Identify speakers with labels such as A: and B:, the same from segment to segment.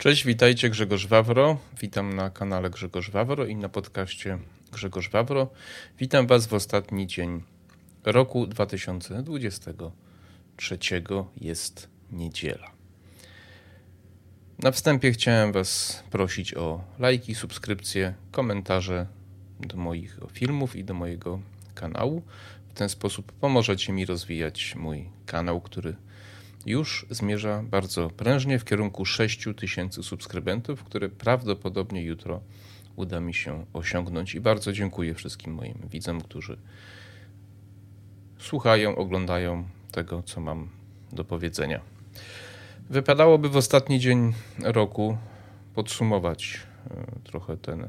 A: Cześć, witajcie Grzegorz Wawro. Witam na kanale Grzegorz Wawro i na podcaście Grzegorz Wawro. Witam Was w ostatni dzień roku 2023. Jest niedziela. Na wstępie chciałem Was prosić o lajki, subskrypcje, komentarze do moich filmów i do mojego kanału. W ten sposób pomożecie mi rozwijać mój kanał, który już zmierza bardzo prężnie w kierunku 6 tysięcy subskrybentów, które prawdopodobnie jutro uda mi się osiągnąć. I bardzo dziękuję wszystkim moim widzom, którzy słuchają, oglądają tego, co mam do powiedzenia. Wypadałoby w ostatni dzień roku podsumować e, trochę ten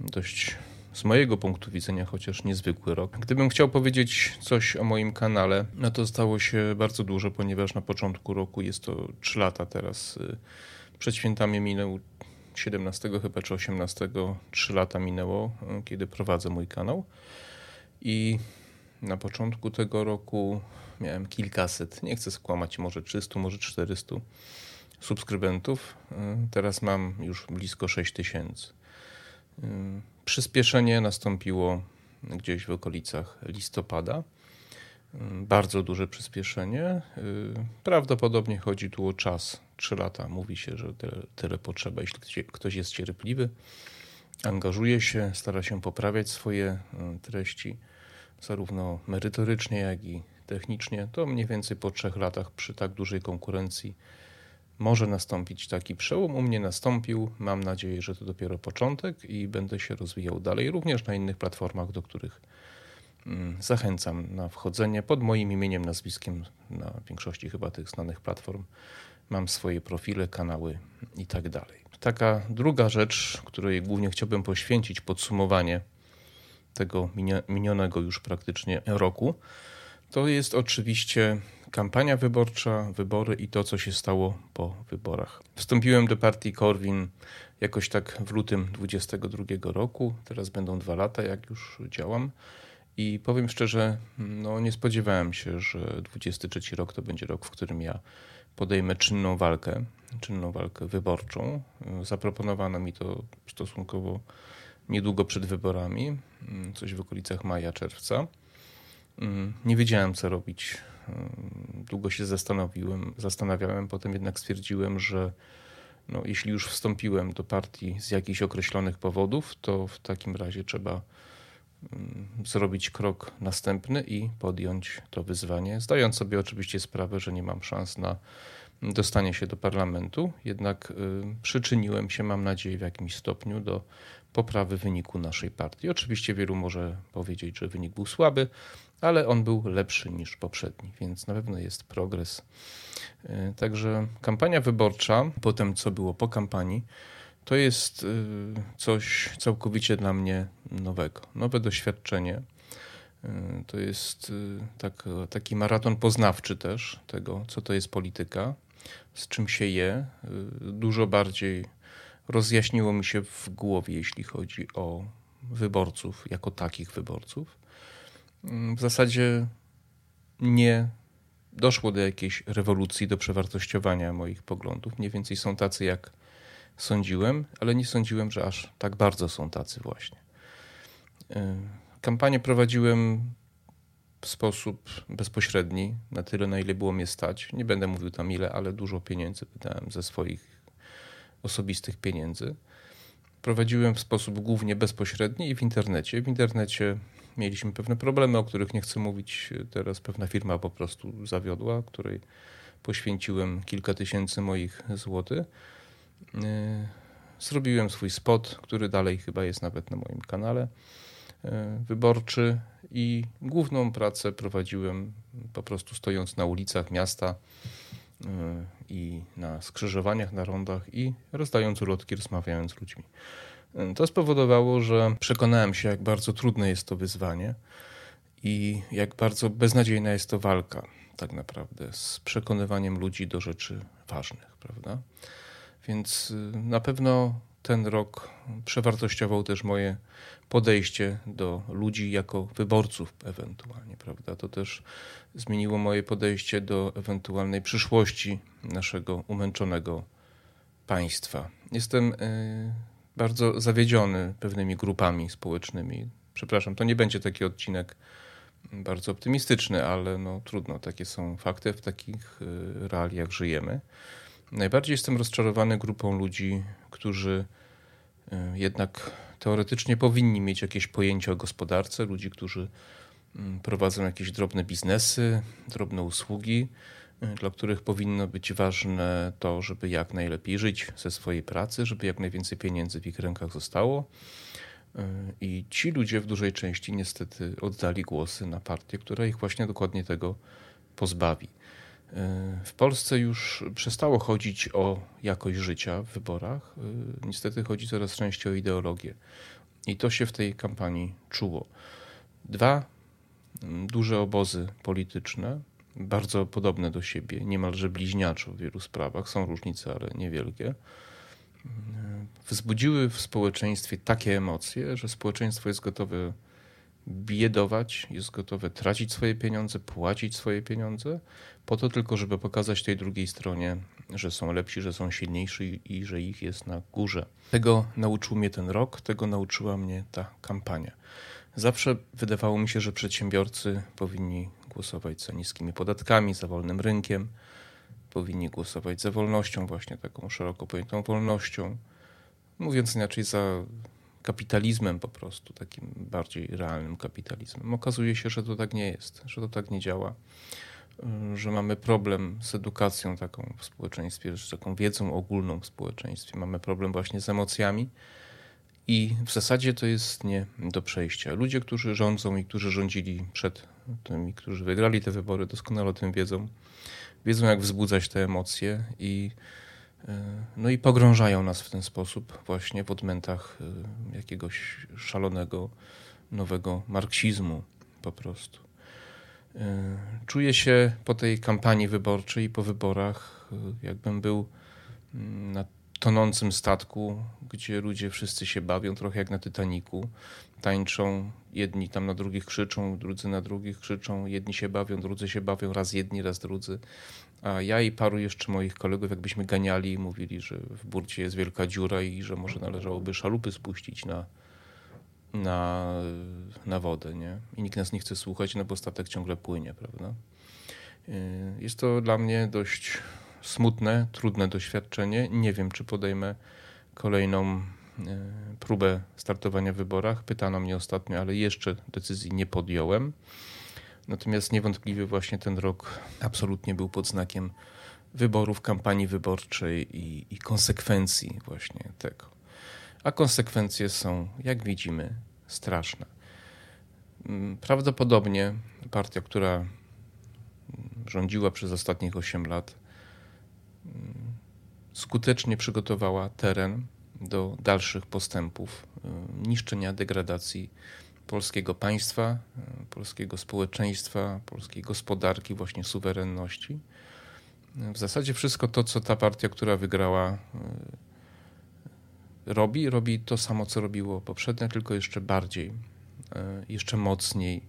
A: dość z mojego punktu widzenia chociaż niezwykły rok. Gdybym chciał powiedzieć coś o moim kanale, no to stało się bardzo dużo, ponieważ na początku roku jest to 3 lata teraz. Y, przed świętami minęło 17 chyba czy 18, 3 lata minęło, y, kiedy prowadzę mój kanał. I na początku tego roku miałem kilkaset, nie chcę skłamać, może 300, może 400 subskrybentów. Y, teraz mam już blisko 6 tysięcy. Przyspieszenie nastąpiło gdzieś w okolicach listopada. Bardzo duże przyspieszenie. Prawdopodobnie chodzi tu o czas. Trzy lata. Mówi się, że tyle, tyle potrzeba, jeśli ktoś jest cierpliwy, angażuje się, stara się poprawiać swoje e, treści, zarówno merytorycznie, jak i technicznie. To mniej więcej po trzech latach przy tak dużej konkurencji może nastąpić taki przełom. U mnie nastąpił. Mam nadzieję, że to dopiero początek i będę się rozwijał dalej, również na innych platformach, do których mm, zachęcam na wchodzenie pod moim imieniem, nazwiskiem na większości chyba tych znanych platform. Mam swoje profile, kanały i tak dalej. Taka druga rzecz, której głównie chciałbym poświęcić podsumowanie tego minionego już praktycznie roku, to jest oczywiście kampania wyborcza, wybory i to, co się stało po wyborach. Wstąpiłem do partii Korwin jakoś tak w lutym 22 roku. Teraz będą dwa lata, jak już działam. I powiem szczerze, no nie spodziewałem się, że 23 rok to będzie rok, w którym ja podejmę czynną walkę, czynną walkę wyborczą. Zaproponowano mi to stosunkowo niedługo przed wyborami, coś w okolicach maja, czerwca. Nie wiedziałem, co robić Długo się zastanowiłem, zastanawiałem, potem jednak stwierdziłem, że no, jeśli już wstąpiłem do partii z jakichś określonych powodów, to w takim razie trzeba zrobić krok następny i podjąć to wyzwanie, zdając sobie oczywiście sprawę, że nie mam szans na dostanie się do parlamentu, jednak przyczyniłem się, mam nadzieję, w jakimś stopniu do poprawy wyniku naszej partii. Oczywiście wielu może powiedzieć, że wynik był słaby, ale on był lepszy niż poprzedni, więc na pewno jest progres. Y, także kampania wyborcza, potem co było po kampanii, to jest y, coś całkowicie dla mnie nowego, nowe doświadczenie. To jest tak, taki maraton poznawczy też tego, co to jest polityka, z czym się je. Dużo bardziej rozjaśniło mi się w głowie, jeśli chodzi o wyborców, jako takich wyborców. W zasadzie nie doszło do jakiejś rewolucji, do przewartościowania moich poglądów. Mniej więcej są tacy, jak sądziłem, ale nie sądziłem, że aż tak bardzo są tacy właśnie. Kampanię prowadziłem w sposób bezpośredni, na tyle, na ile było mnie stać. Nie będę mówił tam ile, ale dużo pieniędzy wydałem ze swoich osobistych pieniędzy. Prowadziłem w sposób głównie bezpośredni i w internecie. W internecie mieliśmy pewne problemy, o których nie chcę mówić teraz. Pewna firma po prostu zawiodła, której poświęciłem kilka tysięcy moich złotych. E, zrobiłem swój spot, który dalej chyba jest nawet na moim kanale e, wyborczy i główną pracę prowadziłem po prostu stojąc na ulicach miasta e, i na skrzyżowaniach, na rondach i rozdając ulotki, rozmawiając z ludźmi. To spowodowało, że przekonałem się, jak bardzo trudne jest to wyzwanie i jak bardzo beznadziejna jest to walka, tak naprawdę, z przekonywaniem ludzi do rzeczy ważnych, prawda? Więc e, na pewno ten rok przewartościował też moje podejście do ludzi jako wyborców ewentualnie, prawda? To też zmieniło moje podejście do ewentualnej przyszłości naszego umęczonego państwa. Jestem bardzo zawiedziony pewnymi grupami społecznymi. Przepraszam, to nie będzie taki odcinek bardzo optymistyczny, ale no trudno, takie są fakty, w takich realiach żyjemy. Najbardziej jestem rozczarowany grupą ludzi, którzy jednak teoretycznie powinni mieć jakieś pojęcie o gospodarce, ludzi, którzy mm, prowadzą jakieś drobne biznesy, drobne usługi, y, dla których powinno być ważne to, żeby jak najlepiej żyć ze swojej pracy, żeby jak najwięcej pieniędzy w ich rękach zostało. Y, I ci ludzie w dużej części niestety oddali głosy na partię, która ich właśnie dokładnie tego pozbawi. W Polsce już przestało chodzić o jakość życia w wyborach. Niestety chodzi coraz częściej o ideologię. I to się w tej kampanii czuło. Dwa duże obozy polityczne, bardzo podobne do siebie, niemalże bliźniaczo w wielu sprawach, są różnice, ale niewielkie, wzbudziły w społeczeństwie takie emocje, że społeczeństwo jest gotowe biedować, jest gotowe tracić swoje pieniądze, płacić swoje pieniądze, po to tylko, żeby pokazać tej drugiej stronie, że są lepsi, że są silniejsi i że ich jest na górze. Tego nauczył mnie ten rok, tego nauczyła mnie ta kampania. Zawsze wydawało mi się, że przedsiębiorcy powinni głosować za niskimi podatkami, za wolnym rynkiem, powinni głosować za wolnością, właśnie taką szeroko pojętą wolnością. Mówiąc inaczej, za kapitalizmem po prostu, takim bardziej realnym kapitalizmem. Okazuje się, że to tak nie jest, że to tak nie działa, y, że mamy problem z edukacją taką w społeczeństwie, z taką wiedzą ogólną w społeczeństwie. Mamy problem właśnie z emocjami i w zasadzie to jest nie do przejścia. Ludzie, którzy rządzą i którzy rządzili przed tymi, którzy wygrali te wybory, doskonale o tym wiedzą. Wiedzą, jak wzbudzać te emocje i E, no i pogrążają nas w ten sposób właśnie w odmętach e, jakiegoś szalonego, nowego marksizmu po prostu. E, czuję się po tej kampanii wyborczej i po wyborach, jakbym był mm, na tonącym statku, gdzie ludzie wszyscy się bawią, trochę jak na Titaniku. Tańczą, jedni tam na drugich krzyczą, drudzy na drugich krzyczą, jedni się bawią, drudzy się bawią, raz jedni, raz drudzy. A ja i paru jeszcze moich kolegów, jakbyśmy ganiali i mówili, że w burcie jest wielka dziura i że może należałoby szalupy spuścić na, na, na wodę, nie? I nikt nas nie chce słuchać, no bo statek ciągle płynie, prawda? Y, jest to dla mnie dość smutne, trudne doświadczenie. Nie wiem, czy podejmę kolejną próbę startowania w wyborach. Pytano mnie ostatnio, ale jeszcze decyzji nie podjąłem. Natomiast niewątpliwie właśnie ten rok absolutnie był pod znakiem wyborów, kampanii wyborczej i, i konsekwencji właśnie tego. A konsekwencje są, jak widzimy, straszne. Mm, prawdopodobnie partia, która rządziła przez ostatnich 8 lat, mm, skutecznie przygotowała teren do dalszych postępów, y, niszczenia, degradacji polskiego państwa, e, polskiego społeczeństwa, polskiej gospodarki, właśnie suwerenności. E, w zasadzie wszystko to, co ta partia, która wygrała, e, robi, robi to samo, co robiło poprzednia, tylko jeszcze bardziej, jeszcze mocniej.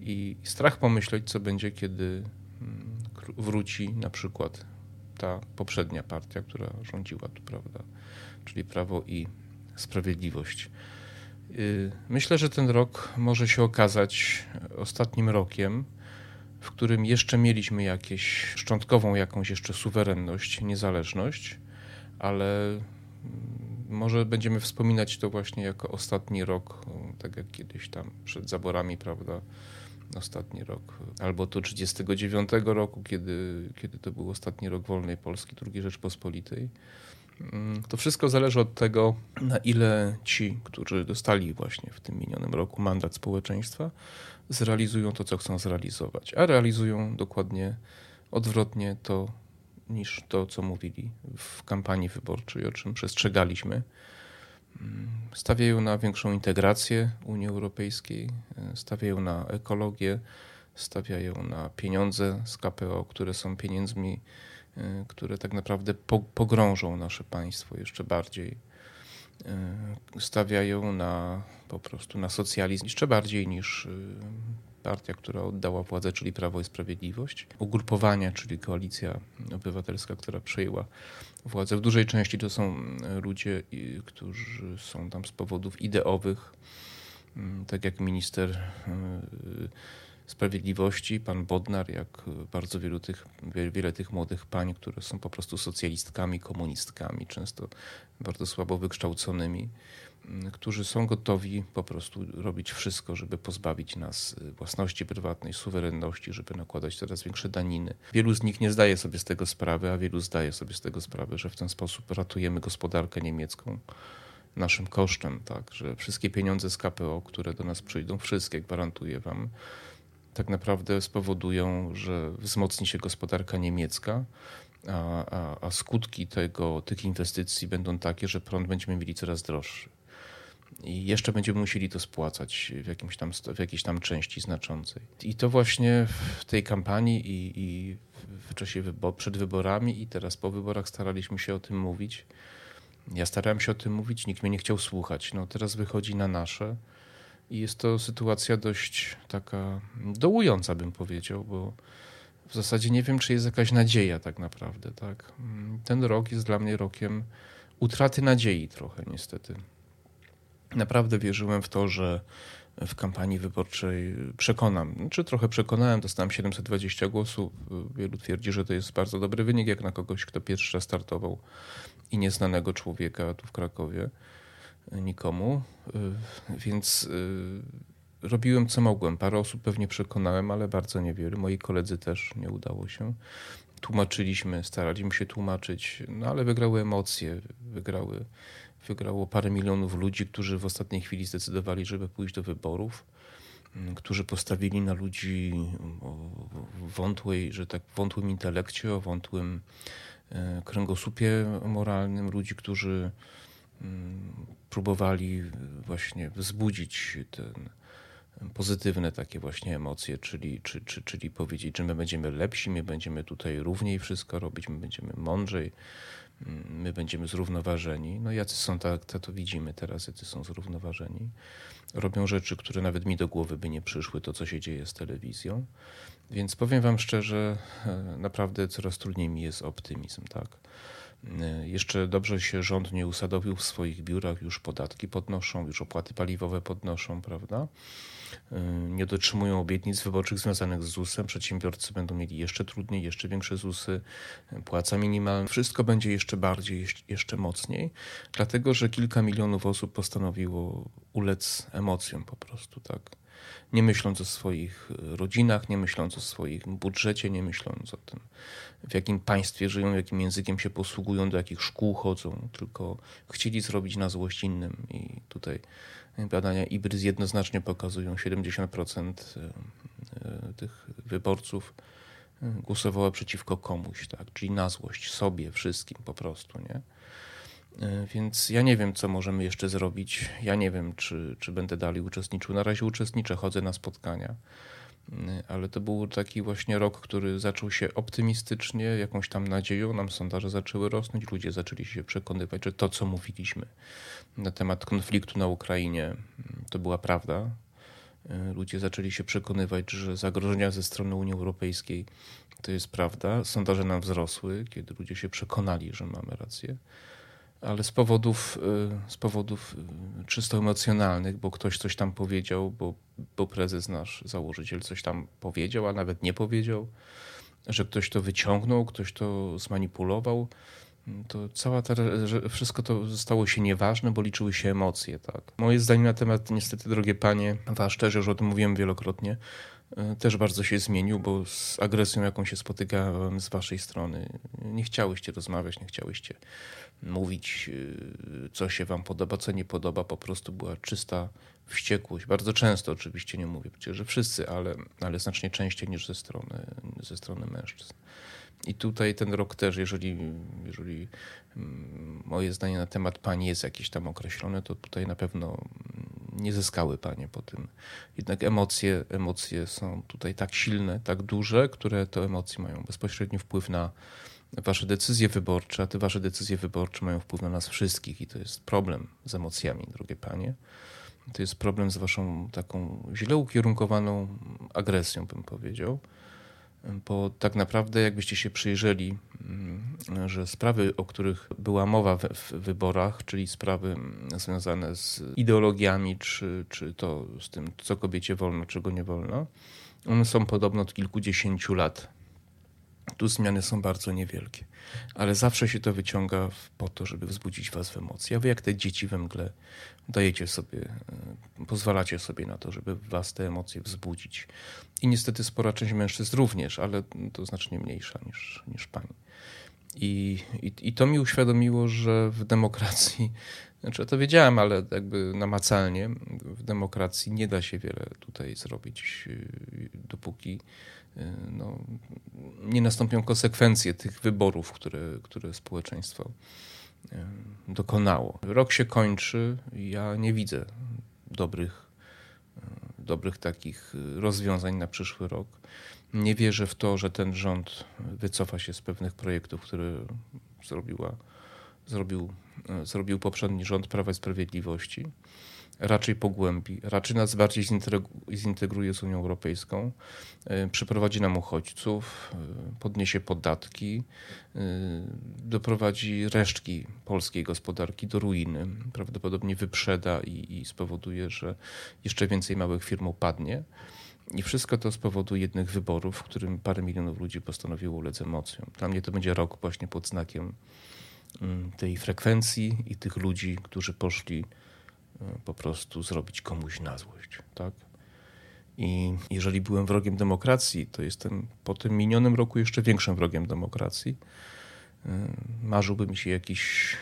A: I strach pomyśleć, co będzie, kiedy mm, wróci na przykład ta poprzednia partia, która rządziła tu, prawda? Czyli Prawo i Sprawiedliwość. Y, myślę, że ten rok może się okazać ostatnim rokiem, w którym jeszcze mieliśmy jakieś szczątkową jakąś jeszcze suwerenność, niezależność, ale mm, może będziemy wspominać to właśnie jako ostatni rok, tak jak kiedyś tam przed zaborami, prawda? Ostatni rok, albo to 39 roku, kiedy, kiedy to był ostatni rok wolnej Polski, II Rzeczpospolitej. Mm, to wszystko zależy od tego, na ile ci, którzy dostali właśnie w tym minionym roku mandat społeczeństwa, zrealizują to, co chcą zrealizować. A realizują dokładnie odwrotnie to, niż to, co mówili w kampanii wyborczej, o czym przestrzegaliśmy. Stawiają na większą integrację Unii Europejskiej, stawiają na ekologię, stawiają na pieniądze z KPO, które są pieniędzmi Y, które tak naprawdę pogrążą nasze państwo jeszcze bardziej. Y, stawiają na po prostu na socjalizm jeszcze bardziej niż y, partia, która oddała władzę, czyli Prawo i Sprawiedliwość, ugrupowania, czyli Koalicja Obywatelska, która przejęła władzę. W dużej części to są ludzie, którzy są tam z powodów ideowych, mm, tak jak minister Sprawiedliwości, pan Bodnar, jak bardzo wielu tych, wiele tych młodych pań, które są po prostu socjalistkami, komunistkami, często bardzo słabo wykształconymi, którzy są gotowi po prostu robić wszystko, żeby pozbawić nas y, własności prywatnej, suwerenności, żeby nakładać coraz większe daniny. Wielu z nich nie zdaje sobie z tego sprawy, a wielu zdaje sobie z tego sprawę, że w ten sposób ratujemy gospodarkę niemiecką naszym kosztem, tak, że wszystkie pieniądze z KPO, które do nas przyjdą, wszystkie gwarantuję wam, tak naprawdę spowodują, że wzmocni się gospodarka niemiecka, a, a, a skutki tego, tych inwestycji będą takie, że prąd będziemy mieli coraz droższy. I jeszcze będziemy musieli to spłacać w, jakimś tam, w jakiejś tam części znaczącej. I to właśnie w tej kampanii i, i w czasie wybor przed wyborami i teraz po wyborach staraliśmy się o tym mówić. Ja starałem się o tym mówić, nikt mnie nie chciał słuchać. No teraz wychodzi na nasze. I jest to sytuacja dość taka dołująca, bym powiedział, bo w zasadzie nie wiem, czy jest jakaś nadzieja tak naprawdę. Tak? Ten rok jest dla mnie rokiem utraty nadziei trochę, niestety. Naprawdę wierzyłem w to, że w kampanii wyborczej przekonam, czy znaczy trochę przekonałem, dostałem 720 głosów. Wielu twierdzi, że to jest bardzo dobry wynik, jak na kogoś, kto pierwszy raz startował i nieznanego człowieka tu w Krakowie nikomu, y, więc y, robiłem co mogłem. Parę osób pewnie przekonałem, ale bardzo niewiele. Moi koledzy też nie udało się. Tłumaczyliśmy, staraliśmy się tłumaczyć, no ale wygrały emocje, wygrały, wygrało parę milionów ludzi, którzy w ostatniej chwili zdecydowali, żeby pójść do wyborów, mm, którzy postawili na ludzi o wątłej, że tak, wątłym intelekcie, o wątłym e, kręgosłupie moralnym, ludzi, którzy próbowali właśnie wzbudzić ten pozytywne takie właśnie emocje, czyli, czy, czy, czyli powiedzieć, że my będziemy lepsi, my będziemy tutaj równiej wszystko robić, my będziemy mądrzej, my będziemy zrównoważeni. No jacy są, tak, tak to widzimy teraz, jacy są zrównoważeni. Robią rzeczy, które nawet mi do głowy by nie przyszły, to co się dzieje z telewizją. Więc powiem wam szczerze, e, naprawdę coraz trudniej mi jest optymizm, tak. E, jeszcze dobrze się rząd nie usadowił w swoich biurach, już podatki podnoszą, już opłaty paliwowe podnoszą, prawda? E, nie dotrzymują obietnic wyborczych związanych z ZUS-em. Przedsiębiorcy będą mieli jeszcze trudniej, jeszcze większe ZUSy, płaca minimalna. Wszystko będzie jeszcze bardziej, jeszcze mocniej, dlatego że kilka milionów osób postanowiło ulec emocjom po prostu, tak? Nie myśląc o swoich rodzinach, nie myśląc o swoim budżecie, nie myśląc o tym, w jakim państwie żyją, jakim językiem się posługują, do jakich szkół chodzą, tylko chcieli zrobić na złość innym. I tutaj badania IBRYS jednoznacznie pokazują, 70% e, e, tych wyborców głosowało przeciwko komuś, tak? czyli na złość sobie, wszystkim po prostu. Nie? E, więc ja nie wiem, co możemy jeszcze zrobić. Ja nie wiem, czy, czy będę dalej uczestniczył. Na razie uczestniczę, chodzę na spotkania, e, ale to był taki właśnie rok, który zaczął się optymistycznie, jakąś tam nadzieją. Nam sondaże zaczęły rosnąć, ludzie zaczęli się przekonywać, że to, co mówiliśmy na temat konfliktu na Ukrainie, mm, to była prawda. E, ludzie zaczęli się przekonywać, że zagrożenia ze strony Unii Europejskiej to jest prawda. Sondaże nam wzrosły, kiedy ludzie się przekonali, że mamy rację ale z powodów, y, z powodów y, czysto emocjonalnych, bo ktoś coś tam powiedział, bo, bo prezes nasz, założyciel coś tam powiedział, a nawet nie powiedział, że ktoś to wyciągnął, ktoś to zmanipulował, to cała ta, wszystko to stało się nieważne, bo liczyły się emocje. Tak. Moje zdanie na temat, niestety, drogie panie, wasz też już o tym mówiłem wielokrotnie, też bardzo się zmienił, bo z agresją, jaką się spotykałem z waszej strony, nie chciałyście rozmawiać, nie chciałyście mówić, y, co się wam podoba, co nie podoba. Po prostu była czysta wściekłość. Bardzo często oczywiście nie mówię przecież, że wszyscy, ale, ale znacznie częściej niż ze strony, ze strony mężczyzn. I tutaj ten rok też, jeżeli, jeżeli mm, moje zdanie na temat pani jest jakieś tam określone, to tutaj na pewno nie zyskały panie po tym. Jednak emocje, emocje są tutaj tak silne, tak duże, które to emocje mają bezpośredni wpływ na, wasze decyzje wyborcze, a te wasze decyzje wyborcze mają wpływ na nas wszystkich i to jest problem z emocjami, drogie panie. to jest problem z waszą taką źle ukierunkowaną agresją, bym powiedział. Bo tak naprawdę, jakbyście się przyjrzeli, mm, że sprawy, o których była mowa w, w wyborach, czyli sprawy związane z ideologiami, czy, czy to z tym, co kobiecie wolno, czego nie wolno, one są podobno od kilkudziesięciu lat tu zmiany są bardzo niewielkie, ale zawsze się to wyciąga po to, żeby wzbudzić was w emocje. A wy jak te dzieci we mgle dajecie sobie, e, pozwalacie sobie na to, żeby was te emocje wzbudzić. I niestety spora część mężczyzn również, ale to znacznie mniejsza niż, niż pani. I, i, I to mi uświadomiło, że w demokracji, znaczy to wiedziałem, ale jakby namacalnie, w demokracji nie da się wiele tutaj zrobić, e, dopóki no, nie nastąpią konsekwencje tych wyborów, które, które społeczeństwo y, dokonało. Rok się kończy, ja nie widzę dobrych, y, dobrych takich rozwiązań na przyszły rok. Nie wierzę w to, że ten rząd wycofa się z pewnych projektów, które zrobiła, zrobił, zrobił poprzedni rząd Prawa i Sprawiedliwości raczej pogłębi, raczej nas bardziej zintegruje z Unią Europejską, e, przyprowadzi nam uchodźców, e, podniesie podatki, e, doprowadzi resztki polskiej gospodarki do ruiny, prawdopodobnie wyprzeda i, i spowoduje, że jeszcze więcej małych firm upadnie. I wszystko to z powodu jednych wyborów, w którym parę milionów ludzi postanowiło ulec emocjom. Dla mnie to będzie rok właśnie pod znakiem mm, tej frekwencji i tych ludzi, którzy poszli po prostu zrobić komuś na złość. Tak? I jeżeli byłem wrogiem demokracji, to jestem po tym minionym roku jeszcze większym wrogiem demokracji. E, marzyłby mi się jakiś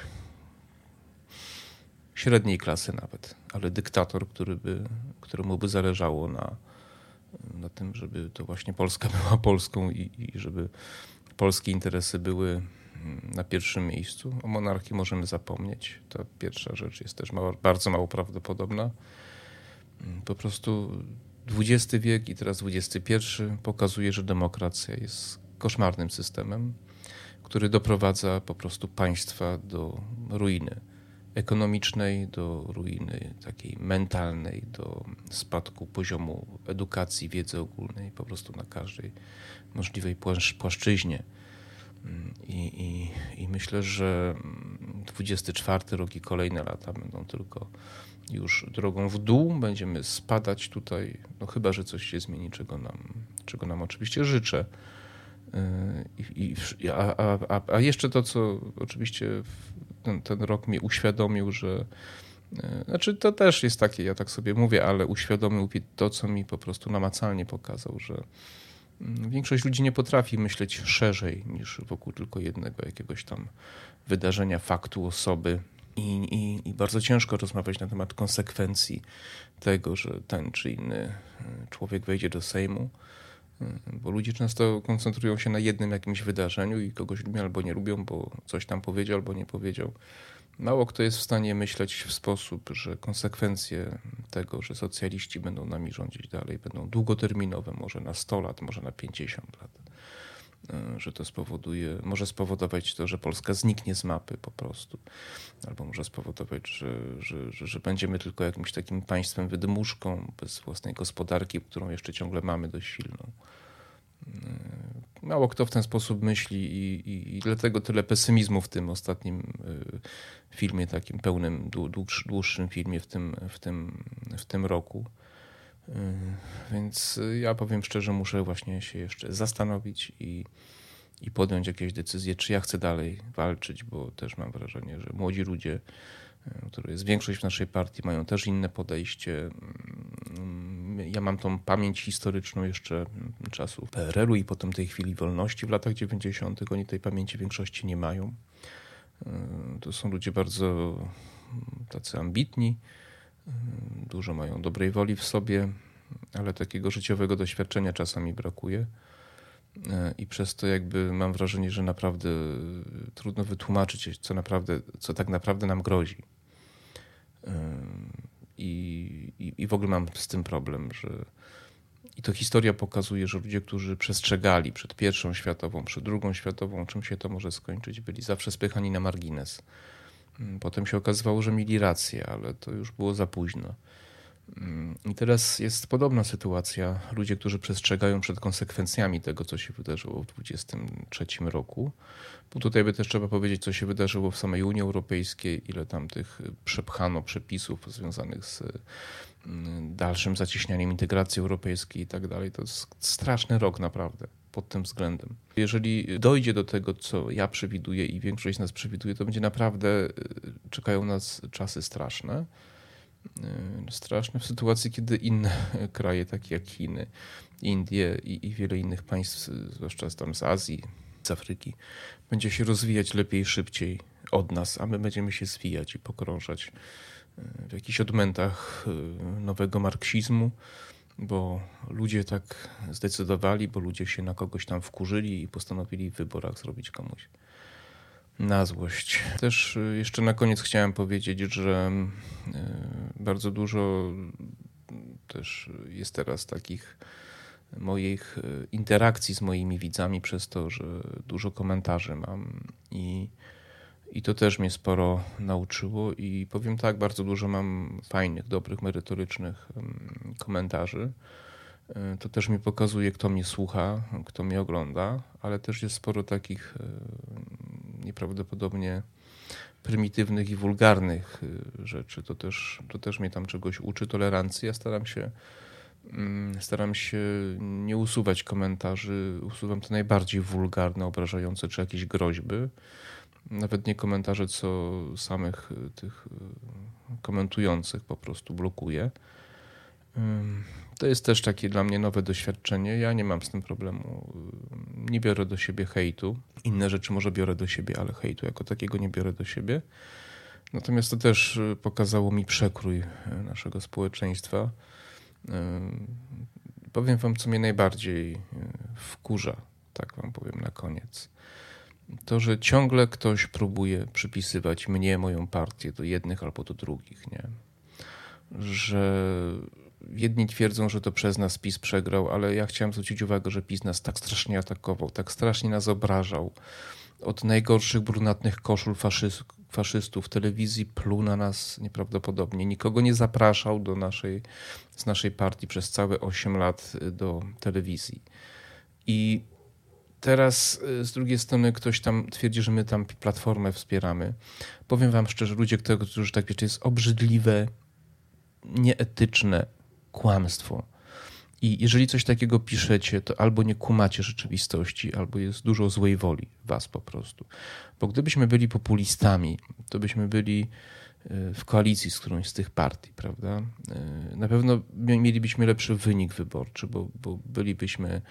A: średniej klasy nawet, ale dyktator, który by, któremu by zależało na, na tym, żeby to właśnie Polska była Polską i, i żeby polskie interesy były na pierwszym miejscu. O monarchii możemy zapomnieć. Ta pierwsza rzecz jest też mało, bardzo mało prawdopodobna. Po prostu XX wiek i teraz XXI pokazuje, że demokracja jest koszmarnym systemem, który doprowadza po prostu państwa do ruiny ekonomicznej, do ruiny takiej mentalnej, do spadku poziomu edukacji, wiedzy ogólnej, po prostu na każdej możliwej płaszczyźnie. I, i, I, myślę, że 24 rok i kolejne lata będą tylko już drogą w dół. Będziemy spadać tutaj, no chyba, że coś się zmieni, czego nam, czego nam oczywiście życzę. I, i, a, a, a jeszcze to, co oczywiście ten, ten rok mi uświadomił, że e, znaczy to też jest takie, ja tak sobie mówię, ale uświadomił to, co mi po prostu namacalnie pokazał, że Większość ludzi nie potrafi myśleć szerzej niż wokół tylko jednego jakiegoś tam wydarzenia, faktu, osoby. I, i, I, bardzo ciężko rozmawiać na temat konsekwencji tego, że ten czy inny e, człowiek wejdzie do Sejmu, e, bo ludzie często koncentrują się na jednym jakimś wydarzeniu i kogoś lubią albo nie lubią, bo coś tam powiedział albo nie powiedział. Mało kto jest w stanie myśleć w sposób, że konsekwencje tego, że socjaliści będą nami rządzić dalej, będą długoterminowe, może na 100 lat, może na 50 lat. E, że to spowoduje, może spowodować to, że Polska zniknie z mapy po prostu, albo może spowodować, że, że, że, że będziemy tylko jakimś takim państwem wydmuszką bez własnej gospodarki, którą jeszcze ciągle mamy dość silną. Mało kto w ten sposób myśli i, i, i, dlatego tyle pesymizmu w tym ostatnim e, filmie, takim pełnym, dłuższym filmie w tym, w tym, w tym roku. E, więc ja powiem szczerze, muszę właśnie się jeszcze zastanowić i, i podjąć jakieś decyzje, czy ja chcę dalej walczyć, bo też mam wrażenie, że młodzi ludzie które jest większość w naszej partii, mają też inne podejście. Mm, ja mam tą pamięć historyczną jeszcze czasów PRL-u i potem tej chwili wolności w latach 90. Oni tej pamięci większości nie mają. To są ludzie bardzo tacy ambitni, dużo mają dobrej woli w sobie, ale takiego życiowego doświadczenia czasami brakuje. I przez to jakby mam wrażenie, że naprawdę trudno wytłumaczyć, co, naprawdę, co tak naprawdę nam grozi. I, i, I w ogóle mam z tym problem, że i to historia pokazuje, że ludzie, którzy przestrzegali przed pierwszą światową, przed drugą światową, czym się to może skończyć, byli zawsze spychani na margines. Potem się okazywało, że mieli rację, ale to już było za późno. I teraz jest podobna sytuacja. Ludzie, którzy przestrzegają przed konsekwencjami tego, co się wydarzyło w 2023 roku. Bo tutaj by też trzeba powiedzieć, co się wydarzyło w samej Unii Europejskiej, ile tam tych przepchano przepisów związanych z mm, dalszym zacieśnianiem integracji europejskiej i tak dalej. To jest straszny rok naprawdę pod tym względem. Jeżeli dojdzie do tego, co ja przewiduję i większość z nas przewiduje, to będzie naprawdę, y, czekają nas czasy straszne. Y, straszne w sytuacji, kiedy inne kraje, takie jak Chiny, Indie i, i wiele innych państw, zwłaszcza tam z Azji, z Afryki, będzie się rozwijać lepiej, szybciej od nas, a my będziemy się zwijać i pokrążać y, w jakichś odmętach nowego marksizmu, bo ludzie tak zdecydowali, bo ludzie się na kogoś tam wkurzyli i postanowili w wyborach zrobić komuś na złość. Też y, jeszcze na koniec chciałem powiedzieć, że y, bardzo dużo też jest teraz takich moich y, interakcji z moimi widzami przez to, że dużo komentarzy mam i i to też mnie sporo nauczyło i powiem tak, bardzo dużo mam fajnych, dobrych, merytorycznych komentarzy. To też mi pokazuje, kto mnie słucha, kto mnie ogląda, ale też jest sporo takich nieprawdopodobnie prymitywnych i wulgarnych e, rzeczy. To też, to też mnie tam czegoś uczy tolerancji. Ja staram się, mm, staram się nie usuwać komentarzy. Usuwam te najbardziej wulgarne, obrażające czy jakieś groźby nawet nie komentarze, co samych y, tych y, komentujących po prostu blokuje. To jest też takie dla mnie nowe doświadczenie. Ja nie mam z tym problemu. Nie biorę do siebie hejtu. Inne rzeczy może biorę do siebie, ale hejtu jako takiego nie biorę do siebie. Natomiast to też y, pokazało mi przekrój naszego społeczeństwa. Powiem wam, co mnie najbardziej wkurza, tak wam powiem na koniec to, że ciągle ktoś próbuje przypisywać mnie, moją partię do jednych albo do drugich, nie? Że jedni twierdzą, że to przez nas PiS przegrał, ale ja chciałem zwrócić uwagę, że PiS nas tak strasznie atakował, tak strasznie nas obrażał. Od najgorszych brunatnych koszul faszystów w telewizji pluł na nas nieprawdopodobnie. Nikogo nie zapraszał do naszej, z naszej partii przez całe 8 lat do telewizji. I Teraz y, z drugiej strony ktoś tam twierdzi, że my tam platformę wspieramy. Powiem wam szczerze, ludzie, którzy tak wiecie, jest obrzydliwe, nieetyczne kłamstwo. I jeżeli coś takiego piszecie, to albo nie kumacie rzeczywistości, albo jest dużo złej woli was po prostu. Bo gdybyśmy byli populistami, to byśmy byli y, w koalicji z którąś z tych partii, prawda? Y, na pewno mielibyśmy lepszy wynik wyborczy, bo, bo bylibyśmy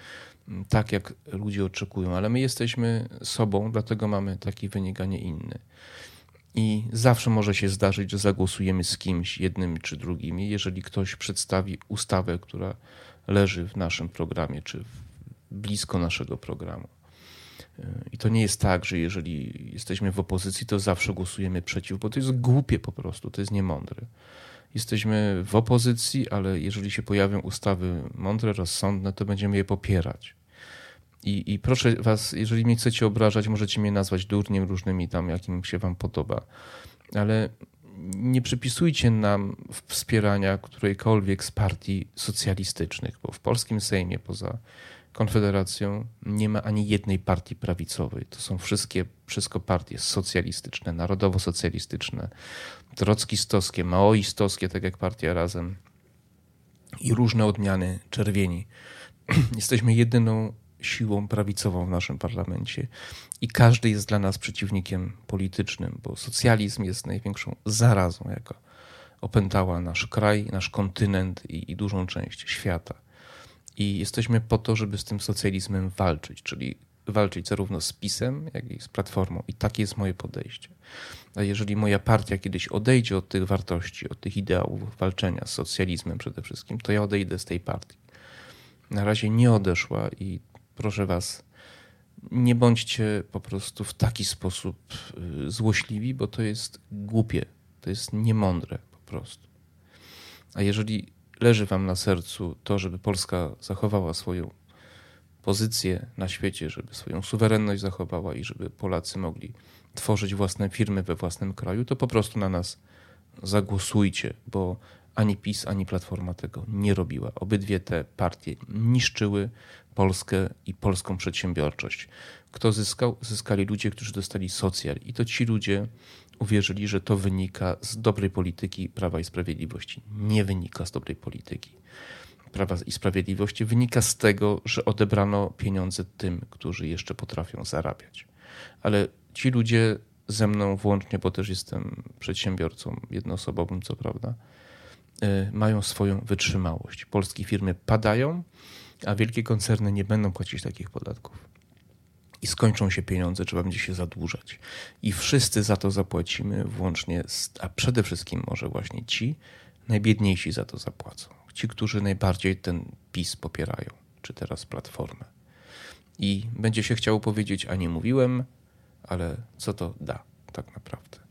A: tak, jak ludzie oczekują, ale my jesteśmy sobą, dlatego mamy taki wynik, a nie inny. I zawsze może się zdarzyć, że zagłosujemy z kimś, jednym czy drugim, jeżeli ktoś przedstawi ustawę, która leży w naszym programie, czy blisko naszego programu. I to nie jest tak, że jeżeli jesteśmy w opozycji, to zawsze głosujemy przeciw, bo to jest głupie po prostu, to jest niemądre. Jesteśmy w opozycji, ale jeżeli się pojawią ustawy mądre, rozsądne, to będziemy je popierać. I, I proszę was, jeżeli mnie chcecie obrażać, możecie mnie nazwać durniem różnymi tam, jakim się wam podoba. Ale nie przypisujcie nam wspierania którejkolwiek z partii socjalistycznych, bo w polskim Sejmie poza Konfederacją nie ma ani jednej partii prawicowej. To są wszystkie, wszystko partie socjalistyczne, narodowo-socjalistyczne, trockistowskie, maoistowskie, tak jak partia Razem i różne odmiany czerwieni. Jesteśmy jedyną siłą prawicową w naszym parlamencie i każdy jest dla nas przeciwnikiem politycznym, bo socjalizm jest największą zarazą, jaka opętała nasz kraj, nasz kontynent i, i dużą część świata. I jesteśmy po to, żeby z tym socjalizmem walczyć, czyli walczyć zarówno z PiSem, jak i z Platformą. I takie jest moje podejście. A jeżeli moja partia kiedyś odejdzie od tych wartości, od tych ideałów walczenia z socjalizmem przede wszystkim, to ja odejdę z tej partii. Na razie nie odeszła i proszę was, nie bądźcie po prostu w taki sposób y, złośliwi, bo to jest głupie, to jest niemądre po prostu. A jeżeli leży wam na sercu to, żeby Polska zachowała swoją pozycję na świecie, żeby swoją suwerenność zachowała i żeby Polacy mogli tworzyć własne firmy we własnym kraju, to po prostu na nas zagłosujcie, bo Ani PiS, ani Platforma tego nie robiła. Obydwie te partie niszczyły Polskę i polską przedsiębiorczość. Kto zyskał? Zyskali ludzie, którzy dostali socjal. I to ci ludzie uwierzyli, że to wynika z dobrej polityki Prawa i Sprawiedliwości. Nie wynika z dobrej polityki Prawa i Sprawiedliwości. Wynika z tego, że odebrano pieniądze tym, którzy jeszcze potrafią zarabiać. Ale ci ludzie ze mną włącznie, bo też jestem przedsiębiorcą jednoosobowym, co prawda, mają swoją wytrzymałość. Polskie firmy padają, a wielkie koncerny nie będą płacić takich podatków. I skończą się pieniądze, trzeba będzie się zadłużać. I wszyscy za to zapłacimy, włącznie, z, a przede wszystkim może właśnie ci najbiedniejsi za to zapłacą. Ci, którzy najbardziej ten PiS popierają, czy teraz Platformę. I będzie się chciało powiedzieć, a nie mówiłem, ale co to da tak naprawdę.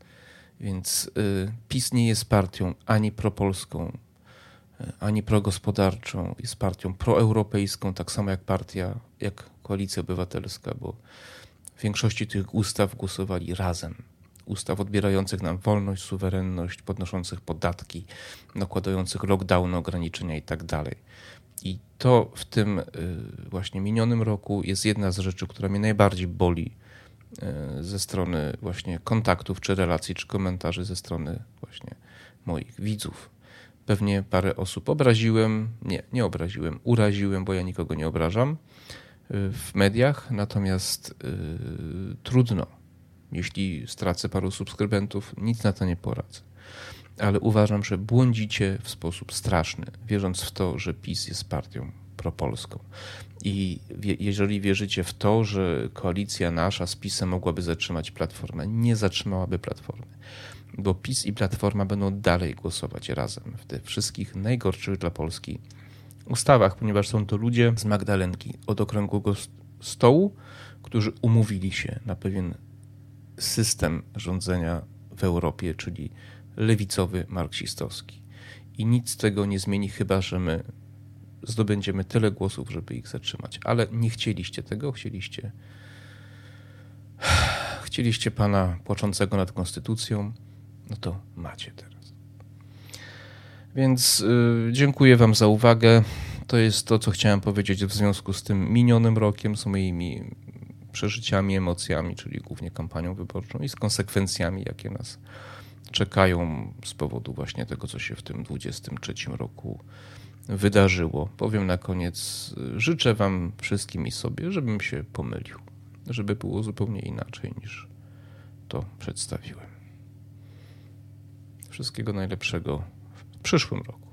A: Więc y, PiS nie jest partią ani propolską, y, ani progospodarczą, jest partią proeuropejską, tak samo jak partia, jak Koalicja Obywatelska, bo w większości tych ustaw głosowali razem. Ustaw odbierających nam wolność, suwerenność, podnoszących podatki, nakładających lockdown, ograniczenia itd. Tak I to w tym y, właśnie minionym roku jest jedna z rzeczy, która mnie najbardziej boli ze strony właśnie kontaktów, czy relacji, czy komentarzy ze strony właśnie moich widzów. Pewnie parę osób obraziłem, nie, nie obraziłem, uraziłem, bo ja nikogo nie obrażam e, w mediach, natomiast yy, trudno. Jeśli stracę paru subskrybentów, nic na to nie poradzę. Ale uważam, że błądzicie w sposób straszny, wierząc w to, że PiS jest partią propolską. I jeżeli wierzycie w to, że koalicja nasza z PiSem mogłaby zatrzymać Platformę, nie zatrzymałaby Platformy. Bo PiS i Platforma będą dalej głosować razem w tych wszystkich najgorszych dla Polski ustawach, ponieważ są to ludzie z Magdalenki od okrągłego stołu, którzy umówili się na pewien system rządzenia w Europie, czyli lewicowy, marksistowski. I nic z tego nie zmieni, chyba że my zdobędziemy tyle głosów, żeby ich zatrzymać. Ale nie chcieliście tego, chcieliście. Chcieliście pana płaczącego nad konstytucją, no to macie teraz. Więc y, dziękuję Wam za uwagę. To jest to, co chciałem powiedzieć w związku z tym minionym rokiem, z moimi przeżyciami, emocjami, czyli głównie kampanią wyborczą i z konsekwencjami, jakie nas czekają z powodu właśnie tego, co się w tym 23 roku wydarzyło. Powiem na koniec, życzę Wam wszystkim i sobie, żebym się pomylił, żeby było zupełnie inaczej niż to przedstawiłem. Wszystkiego najlepszego w przyszłym roku.